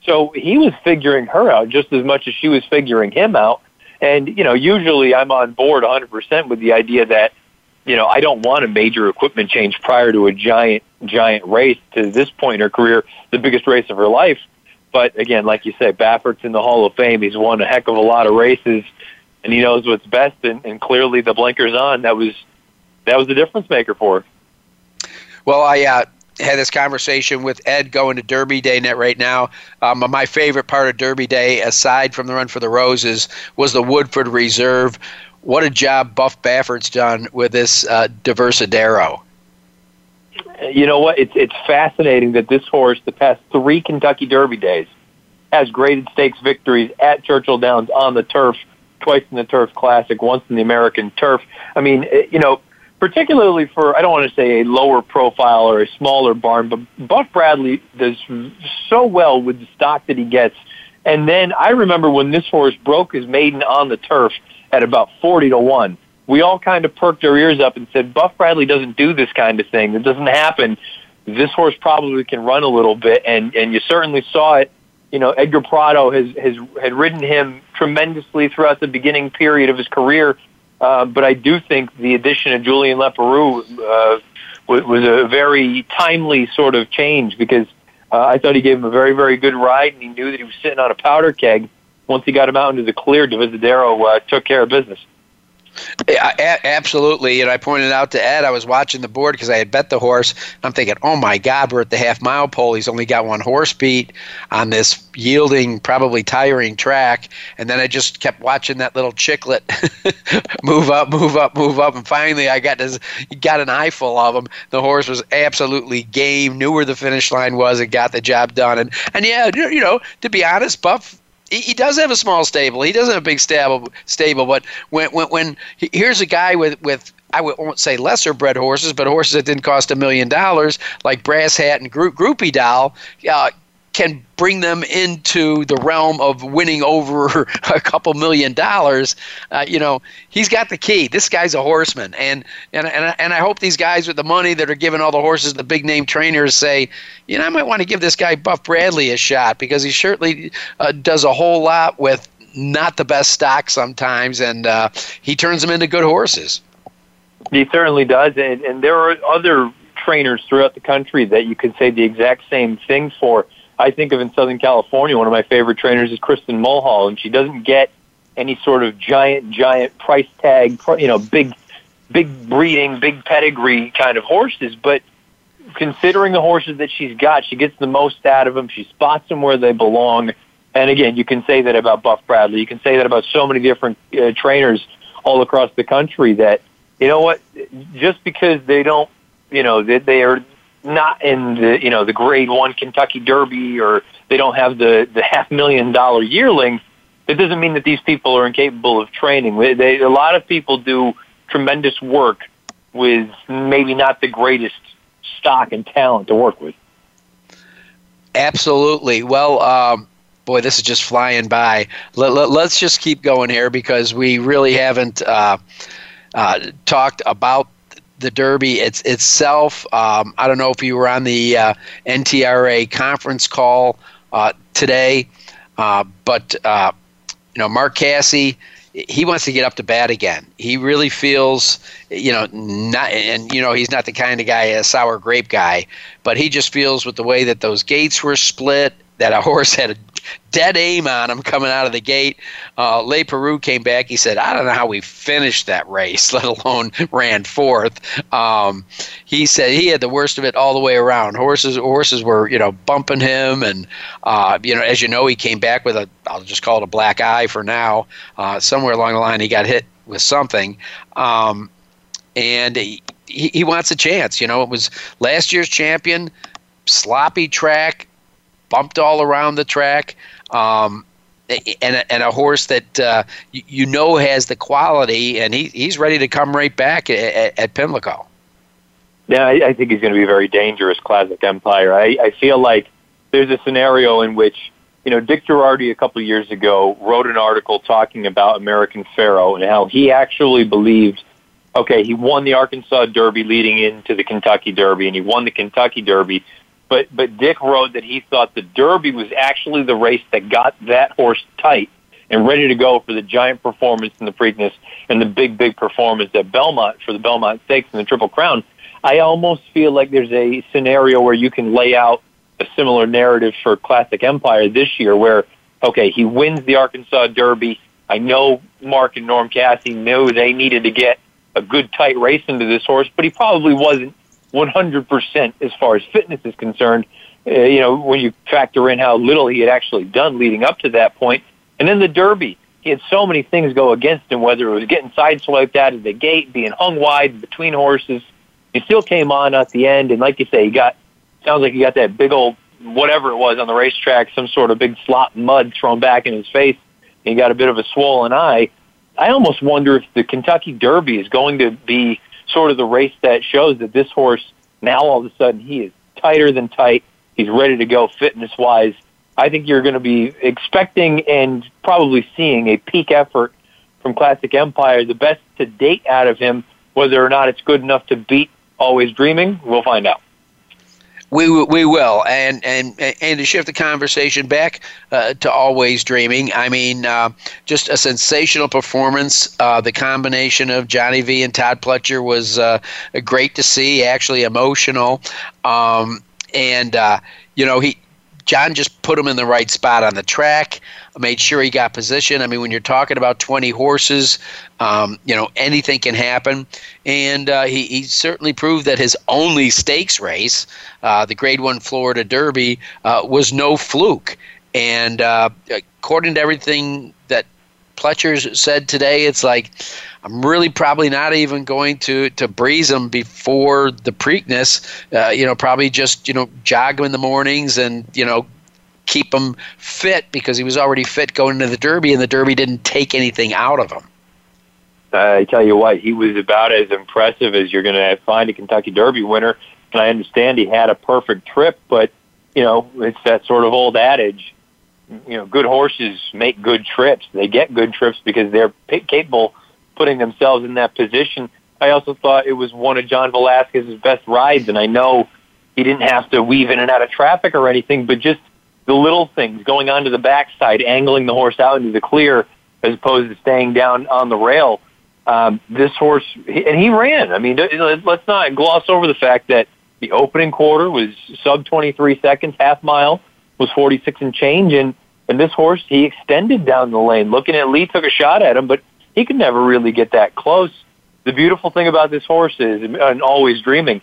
So he was figuring her out just as much as she was figuring him out. And, you know, usually I'm on board 100% with the idea that, you know, I don't want a major equipment change prior to a giant, giant race to this point in her career, the biggest race of her life. But again, like you say, Baffert's in the Hall of Fame. He's won a heck of a lot of races and he knows what's best. And, and clearly, the blinkers on that was that was the difference maker for. Her. Well, I uh, had this conversation with Ed going to Derby Day net right now. Um, my favorite part of Derby Day, aside from the Run for the Roses, was the Woodford Reserve. What a job Buff Baffert's done with this uh, Divisidero. You know what? It's it's fascinating that this horse, the past three Kentucky Derby days, has graded stakes victories at Churchill Downs on the turf twice in the Turf Classic, once in the American Turf. I mean, eh, you know, particularly for I don't want to say a lower profile or a smaller barn, but Buff Bradley does so well with the stock that he gets. And then I remember when this horse broke his maiden on the turf at about forty to one. We all kind of perked our ears up and said, Buff Bradley doesn't do this kind of thing. It doesn't happen. This horse probably can run a little bit, and and you certainly saw it you know, Edgar Prado has, has had ridden him tremendously throughout the beginning period of his career. Uh, but I do think the addition of Julien Leparoux uh, was, was a very timely sort of change because uh, I thought he gave him a very, very good ride, and he knew that he was sitting on a powder keg. Once he got him out into the clear, Divisidero uh, took care of business. Yeah, absolutely. And I pointed out to Ed, I was watching the board because I had bet the horse. I'm thinking, oh my God, we're at the half mile pole. He's only got one horse beat on this yielding, probably tiring track. And then I just kept watching that little chicklet [laughs] move up, move up, move up. And finally, I got this, got an eyeful of him. The horse was absolutely game, knew where the finish line was, and got the job done. And and yeah, you know, to be honest, Buff he, he does have a small stable. He doesn't have a big stable. Stable, but when when when here's a guy with with I won't say lesser bred horses, but horses that didn't cost a million dollars, like Brass Hat and Gro- Groupie Doll, uh, can bring them into the realm of winning over [laughs] a couple million dollars, uh, you know, he's got the key. This guy's a horseman, and and and and I hope these guys with the money that are giving all the horses the big name trainers say, you know, I might want to give this guy Buff Bradley a shot because he certainly uh, does a whole lot with not the best stock sometimes, and uh, he turns them into good horses. He certainly does, and, and there are other trainers throughout the country that you could say the exact same thing for. I think of in Southern California, one of my favorite trainers is Kristin Mulhall, and she doesn't get any sort of giant, giant price tag, you know, big, big breeding, big pedigree kind of horses. But considering the horses that she's got, she gets the most out of them. She spots them where they belong. And again, you can say that about Buff Bradley. You can say that about so many different uh, trainers all across the country that, you know what, just because they don't, you know, they, they are not in the you know the grade one Kentucky Derby or they don't have the the half million dollar yearling, that doesn't mean that these people are incapable of training. They, they, a lot of people do tremendous work with maybe not the greatest stock and talent to work with. Absolutely. Well, um, boy, this is just flying by. Let, us let, just keep going here because we really haven't uh, uh, talked about the Derby it's, itself. Um, I don't know if you were on the uh, NTRA conference call uh, today, uh, but uh, you know Mark Casse. He wants to get up to bat again. He really feels, you know, not, and you know, he's not the kind of guy, a sour grape guy, but he just feels with the way that those gates were split, that a horse had a dead aim on him coming out of the gate. Uh, Leparoux came back. He said, I don't know how we finished that race, [laughs] let alone ran fourth. Um, he said he had the worst of it all the way around. Horses horses were, you know, bumping him. And, uh, you know, as you know, he came back with a, I'll just call it a black eye for now. Uh, somewhere along the line, he got hit with something. Um, and he, he wants a chance. You know, it was last year's champion, sloppy track, bumped all around the track. Um, and a, and a horse that uh, you, you, know has the quality, and he, he's ready to come right back at, at Pimlico. Yeah, I, I think he's going to be very dangerous, Classic Empire. I, I feel like there's a scenario in which, you know, Dick Jerardi a couple of years ago wrote an article talking about American Pharoah and how he actually believed, okay, he won the Arkansas Derby leading into the Kentucky Derby, and he won the Kentucky Derby but but Dick wrote that he thought the Derby was actually the race that got that horse tight and ready to go for the giant performance in the Preakness and the big big performance at Belmont for the Belmont Stakes and the Triple Crown. I almost feel like there's a scenario where you can lay out a similar narrative for Classic Empire this year, where okay, he wins the Arkansas Derby. I know Mark and Norm Casse knew they needed to get a good tight race into this horse, but he probably wasn't 100% as far as fitness is concerned. Uh, you know, when you factor in how little he had actually done leading up to that point. And then the Derby, he had so many things go against him, whether it was getting sideswiped out of the gate, being hung wide between horses. He still came on at the end, and like you say, he got, sounds like he got that big old, whatever it was on the racetrack, some sort of big slop mud thrown back in his face. He got a bit of a swollen eye. I almost wonder if the Kentucky Derby is going to be sort of the race that shows that this horse now all of a sudden he is tighter than tight. He's ready to go fitness wise. I think you're going to be expecting and probably seeing a peak effort from Classic Empire, the best to date out of him. Whether or not it's good enough to beat Always Dreaming, we'll find out. We, we will, and and and to shift the conversation back uh, to always dreaming. I mean, uh, just a sensational performance. Uh, the combination of Johnny V and Todd Pletcher was uh, great to see. Actually, emotional, um, and uh, you know he John just put him in the right spot on the track, made sure he got position. I mean, when you're talking about 20 horses, um, you know, anything can happen. And uh, he, he certainly proved that his only stakes race, uh, the Grade 1 Florida Derby, uh, was no fluke. And uh, according to everything that Pletcher's said today, it's like I'm really probably not even going to to breeze him before the Preakness. Uh, you know, probably just you know jog him in the mornings and you know keep him fit because he was already fit going into the Derby, and the Derby didn't take anything out of him. I tell you what, he was about as impressive as you're going to find a Kentucky Derby winner. And I understand he had a perfect trip, but you know it's that sort of old adage you know, good horses make good trips. They get good trips because they're capable putting themselves in that position. I also thought it was one of John Velazquez's best rides, and I know he didn't have to weave in and out of traffic or anything, but just the little things going onto the backside, angling the horse out into the clear as opposed to staying down on the rail. Um, this horse, and he ran. I mean, let's not gloss over the fact that the opening quarter was sub 23 seconds, half mile was 46 and change, and and this horse, he extended down the lane. Lookin At Lee, took a shot at him, but he could never really get that close. The beautiful thing about this horse is, and always dreaming,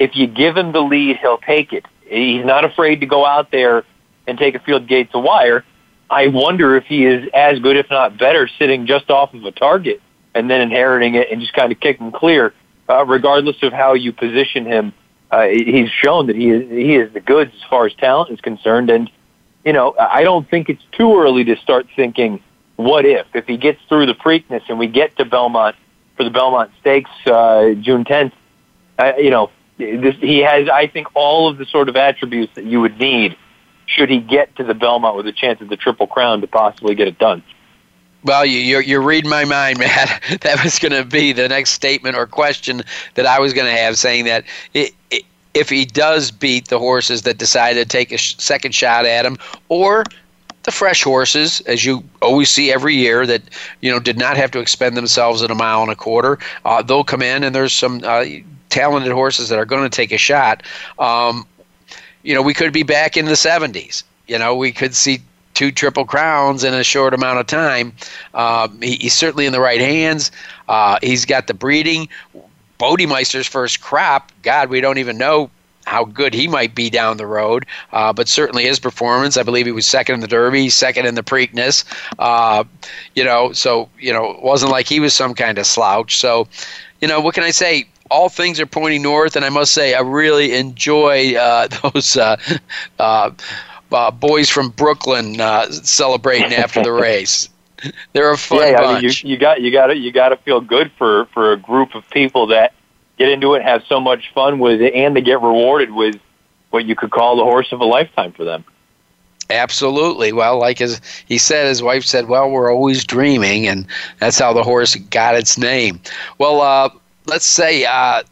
if you give him the lead, he'll take it. He's not afraid to go out there and take a field gate to wire. I wonder if he is as good, if not better, sitting just off of a target and then inheriting it and just kind of kicking clear. Uh, regardless of how you position him, uh, he's shown that he is he is the goods as far as talent is concerned. And you know, I don't think it's too early to start thinking, what if? If he gets through the Preakness and we get to Belmont for the Belmont Stakes uh, June 10th, uh, you know, this, he has, I think, all of the sort of attributes that you would need should he get to the Belmont with a chance at the Triple Crown to possibly get it done. Well, you, you're, you're reading my mind, [laughs] Matt. that was going to be the next statement or question that I was going to have, saying that it, it, if he does beat the horses that decided to take a sh- second shot at him, or the fresh horses, as you always see every year, that you know did not have to expend themselves at a mile and a quarter. Uh, they'll come in, and there's some uh, talented horses that are going to take a shot. Um, you know, we could be back in the 70s. You know, we could see two triple crowns in a short amount of time. Um, he, he's certainly in the right hands. Uh, he's got the breeding. Bodemeister's first crop, God, we don't even know how good he might be down the road. Uh, but certainly his performance, I believe he was second in the Derby, second in the Preakness. Uh, you know, so you know, it wasn't like he was some kind of slouch. So, you know, what can I say? All things are pointing north, and I must say, I really enjoy uh, [laughs] those. Uh, uh, uh, boys from Brooklyn celebrating after the [laughs] race. [laughs] They're a fun yeah, bunch. I mean, you, you got you got to you got to feel good for for a group of people that get into it, have so much fun with it, and they get rewarded with what you could call the horse of a lifetime for them. Absolutely. Well, like his, he said, his wife said, "Well, we're always dreaming," and that's how the horse got its name. Well, uh, let's say uh,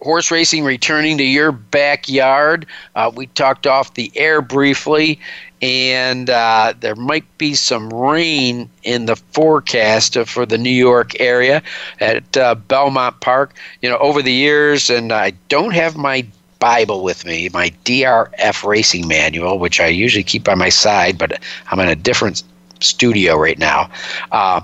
horse racing returning to your backyard. Uh, we talked off the air briefly, and uh, there might be some rain in the forecast for the New York area at uh, Belmont Park. You know, over the years, and I don't have my Bible with me, my DRF racing manual, which I usually keep by my side, but I'm in a different studio right now. Uh,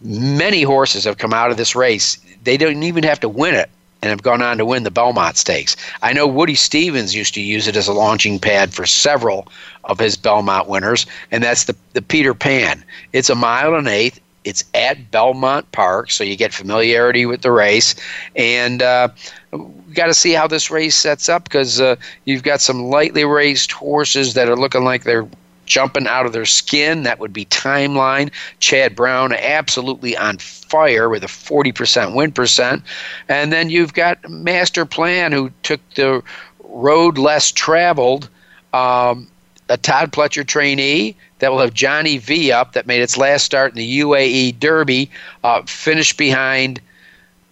many horses have come out of this race. They don't even have to win it and have gone on to win the Belmont Stakes. I know Woody Stephens used to use it as a launching pad for several of his Belmont winners, and that's the, the Peter Pan. It's a mile and eighth. It's at Belmont Park, so you get familiarity with the race. And uh, we got to see how this race sets up because uh, you've got some lightly raced horses that are looking like they're jumping out of their skin. That would be Timeline. Chad Brown, absolutely on fire with a 40% win percent. And then you've got Master Plan, who took the road less traveled. Um, a Todd Pletcher trainee that will have Johnny V up that made its last start in the UAE Derby, uh, finished behind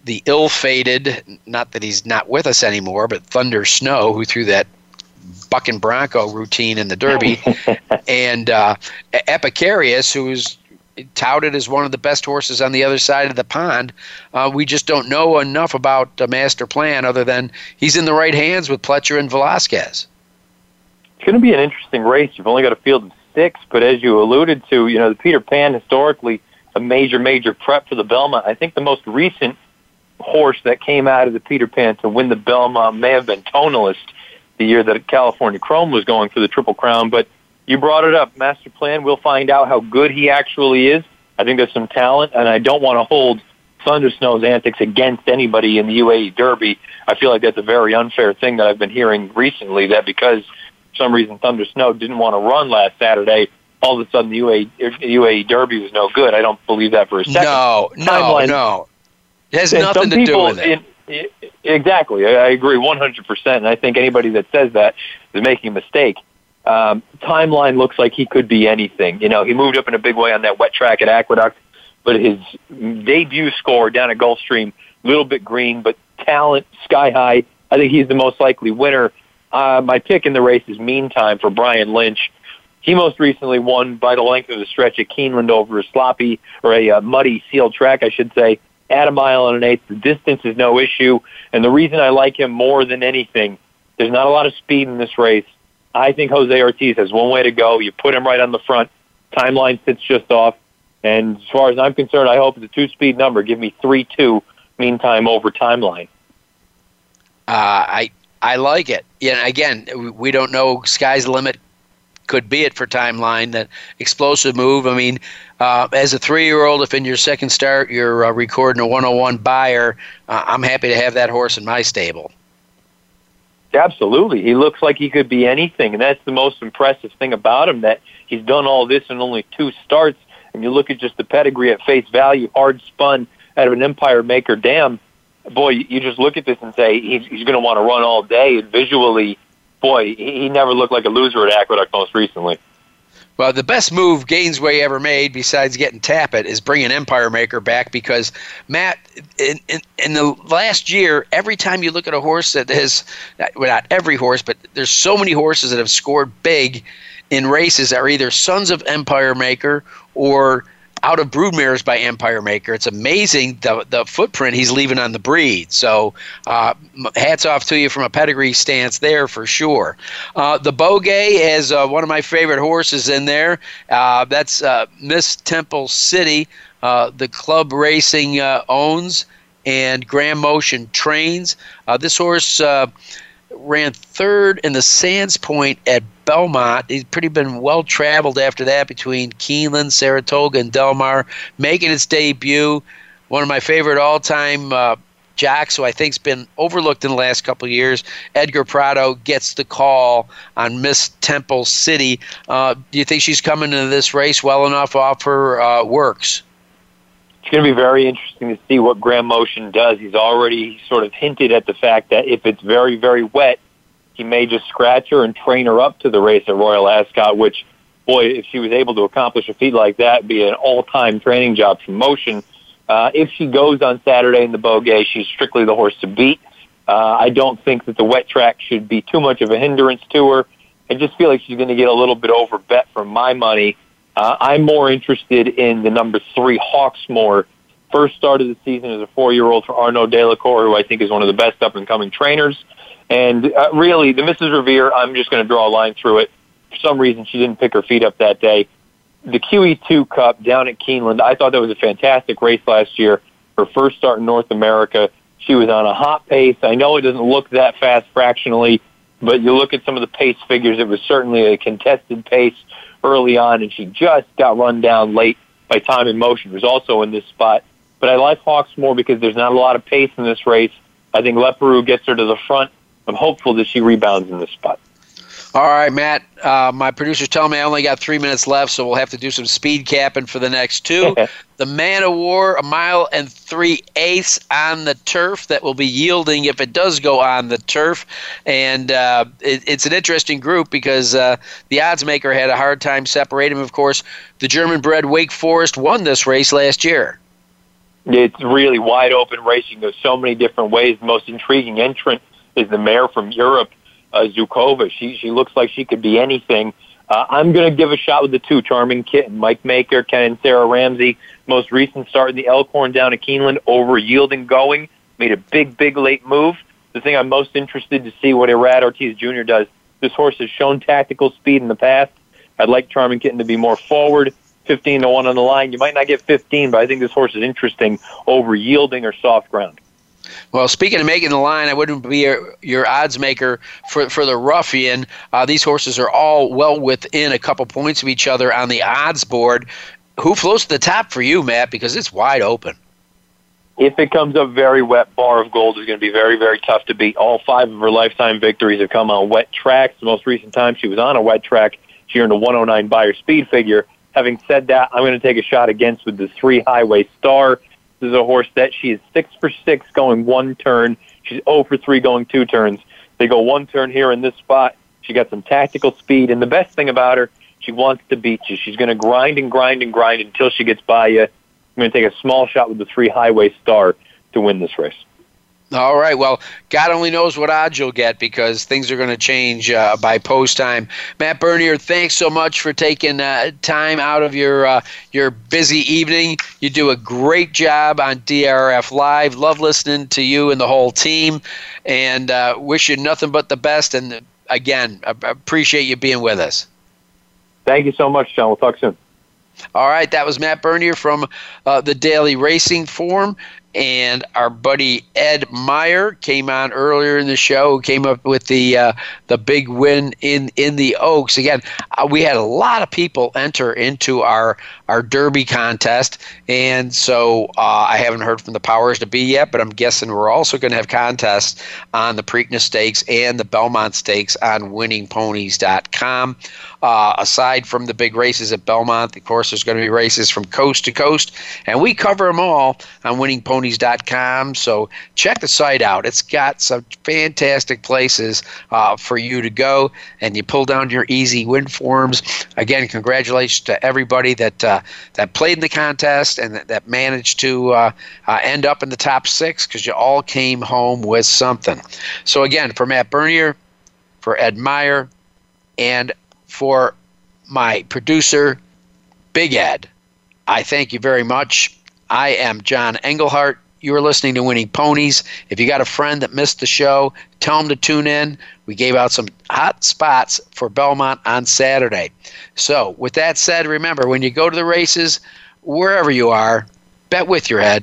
the ill-fated, not that he's not with us anymore, but Thunder Snow, who threw that bucking Bronco routine in the Derby, [laughs] and uh, Epicharis, who's touted as one of the best horses on the other side of the pond. Uh, we just don't know enough about the master plan other than he's in the right hands with Pletcher and Velazquez. It's going to be an interesting race. You've only got a field of six, but as you alluded to, you know, the Peter Pan historically a major, major prep for the Belmont. I think the most recent horse that came out of the Peter Pan to win the Belmont may have been Tonalist the year that California Chrome was going for the Triple Crown, but you brought it up. Master Plan, we'll find out how good he actually is. I think there's some talent, and I don't want to hold Thunder Snow's antics against anybody in the UAE Derby. I feel like that's a very unfair thing that I've been hearing recently, that because for some reason Thunder Snow didn't want to run last Saturday, all of a sudden the UAE, UAE Derby was no good. I don't believe that for a second. No, no, Timeline, no. It has nothing to do with it. In, exactly. I agree 100%. And I think anybody that says that is making a mistake. Um, timeline looks like he could be anything. You know, he moved up in a big way on that wet track at Aqueduct, but his debut score down at Gulfstream, little bit green, but talent sky high. I think he's the most likely winner. Uh, my pick in the race is Meantime for Brian Lynch. He most recently won by the length of the stretch at Keeneland over a sloppy or a uh, muddy sealed track, I should say, at a mile and an eighth. The distance is no issue, and the reason I like him more than anything, there's not a lot of speed in this race. I think Jose Ortiz has one way to go. You put him right on the front. Timeline sits just off. And as far as I'm concerned, I hope it's a two-speed number. Give me three-two. Meantime, over timeline. Uh, I I like it. Yeah. Again, we don't know sky's the limit could be it for timeline. That explosive move. I mean, uh, as a three-year-old, if in your second start you're uh, recording a 101 Beyer, uh, I'm happy to have that horse in my stable. Absolutely, he looks like he could be anything, and that's the most impressive thing about him. That he's done all this in only two starts. And you look at just the pedigree at face value, hard spun out of an Empire Maker dam. Boy, you just look at this and say he's, he's going to want to run all day. And visually, boy, he never looked like a loser at Aqueduct most recently. Well, the best move Gainesway ever made, besides getting Tapit, is bringing Empire Maker back because Matt, in, in, in, the last year, every time you look at a horse that has, well, not every horse, but there's so many horses that have scored big in races that are either sons of Empire Maker or out of broodmares by Empire Maker. It's amazing the the footprint he's leaving on the breed. So uh, hats off to you from a pedigree stance there for sure. Uh, the Beaugay is uh, one of my favorite horses in there. Uh, that's uh, Miss Temple City. Uh, the club racing owns and Graham Motion trains. this horse ran third in the Sands Point at Belmont. He's pretty been well traveled after that between Keeneland, Saratoga, and Del Mar, making its debut. One of my favorite all-time uh, jocks, who I think's been overlooked in the last couple years. Edgar Prado gets the call on Miss Temple City. Uh, do you think she's coming into this race well enough off her uh, works? It's going to be very interesting to see what Graham Motion does. He's already sort of hinted at the fact that if it's very, very wet, he may just scratch her and train her up to the race at Royal Ascot, which, boy, if she was able to accomplish a feat like that, be an all-time training job for Motion. Uh, if she goes on Saturday in the Beaugay, she's strictly the horse to beat. Uh, I don't think that the wet track should be too much of a hindrance to her. I just feel like she's going to get a little bit over bet for my money. Uh, I'm more interested in the number three Hawksmoor. First start of the season as a four-year-old for Arnaud Delacour, who I think is one of the best up-and-coming trainers. And uh, really, the Mrs. Revere, I'm just going to draw a line through it. For some reason, she didn't pick her feet up that day. The QE2 Cup down at Keeneland, I thought that was a fantastic race last year. Her first start in North America. She was on a hot pace. I know it doesn't look that fast fractionally, but you look at some of the pace figures, it was certainly a contested pace early on, and she just got run down late by time and motion, who's also in this spot. But I like Hawksmoor because there's not a lot of pace in this race. I think Leparoux gets her to the front I'm hopeful that she rebounds in this spot. All right, Matt. Uh, my producer's telling me I only got three minutes left, so we'll have to do some speed capping for the next two. the Man o' War, a mile and three eighths on the turf that will be yielding if it does go on the turf. And uh, it, it's an interesting group because uh, the odds maker had a hard time separating. Of course, the German bred Wake Forest won this race last year. It's really wide open racing. There's so many different ways. The most intriguing entrant is the mare from Europe uh, Zhukova. She she looks like she could be anything. Uh, I'm going to give a shot with the two, Charming Kitten, Mike Maker, Ken and Sarah Ramsey. Most recent start in the Elkhorn down at Keeneland, over yielding going, made a big, big late move. The thing I'm most interested to see what Irad Ortiz Jr. does. This horse has shown tactical speed in the past. I'd like Charming Kitten to be more forward. 15 to 1 on the line. You might not get 15, but I think this horse is interesting over yielding or soft ground. Well, speaking of making the line, I wouldn't be your, your odds maker for for the ruffian. Uh, these horses are all well within a couple points of each other on the odds board. Who floats to the top for you, Matt? Because it's wide open. If it comes up very wet, Bar of Gold is going to be very, very tough to beat. All five of her lifetime victories have come on wet tracks. The most recent time she was on a wet track, she earned a 109 Beyer speed figure. Having said that, I'm going to take a shot against with the three Highway Star. This is a horse that she is six for six going one turn. She's 0 for three going two turns. They go one turn here in this spot. She got some tactical speed, and the best thing about her, she wants to beat you. She's going to grind and grind and grind until she gets by you. I'm going to take a small shot with the three Highway Star to win this race. All right. Well, God only knows what odds you'll get because things are going to change uh, by post time. Matt Bernier, thanks so much for taking uh, time out of your uh, your busy evening. You do a great job on DRF Live. Love listening to you and the whole team, and uh, wish you nothing but the best. And again, I appreciate you being with us. Thank you so much, John. We'll talk soon. All right, that was Matt Bernier from uh, the Daily Racing Form and our buddy Ed Meyer came on earlier in the show. Came up with the uh, the big win in in the Oaks. Again, uh, we had a lot of people enter into our our Derby contest, and so uh, I haven't heard from the powers to be yet. But I'm guessing we're also going to have contests on the Preakness Stakes and the Belmont Stakes on WinningPonies.com. Uh, aside from the big races at Belmont, of course, there's going to be races from coast to coast, and we cover them all on winningponies.com. So check the site out. It's got some fantastic places uh, for you to go, and you pull down your easy win forms. Again, congratulations to everybody that uh, that played in the contest and that, that managed to uh, uh, end up in the top six because you all came home with something. So again, for Matt Bernier, for Ed Meyer, and for my producer, Big Ed. I thank you very much. I am John Englehart. You are listening to Winning Ponies. If you got a friend that missed the show, tell them to tune in. We gave out some hot spots for Belmont on Saturday. So, with that said, remember when you go to the races, wherever you are, bet with your head,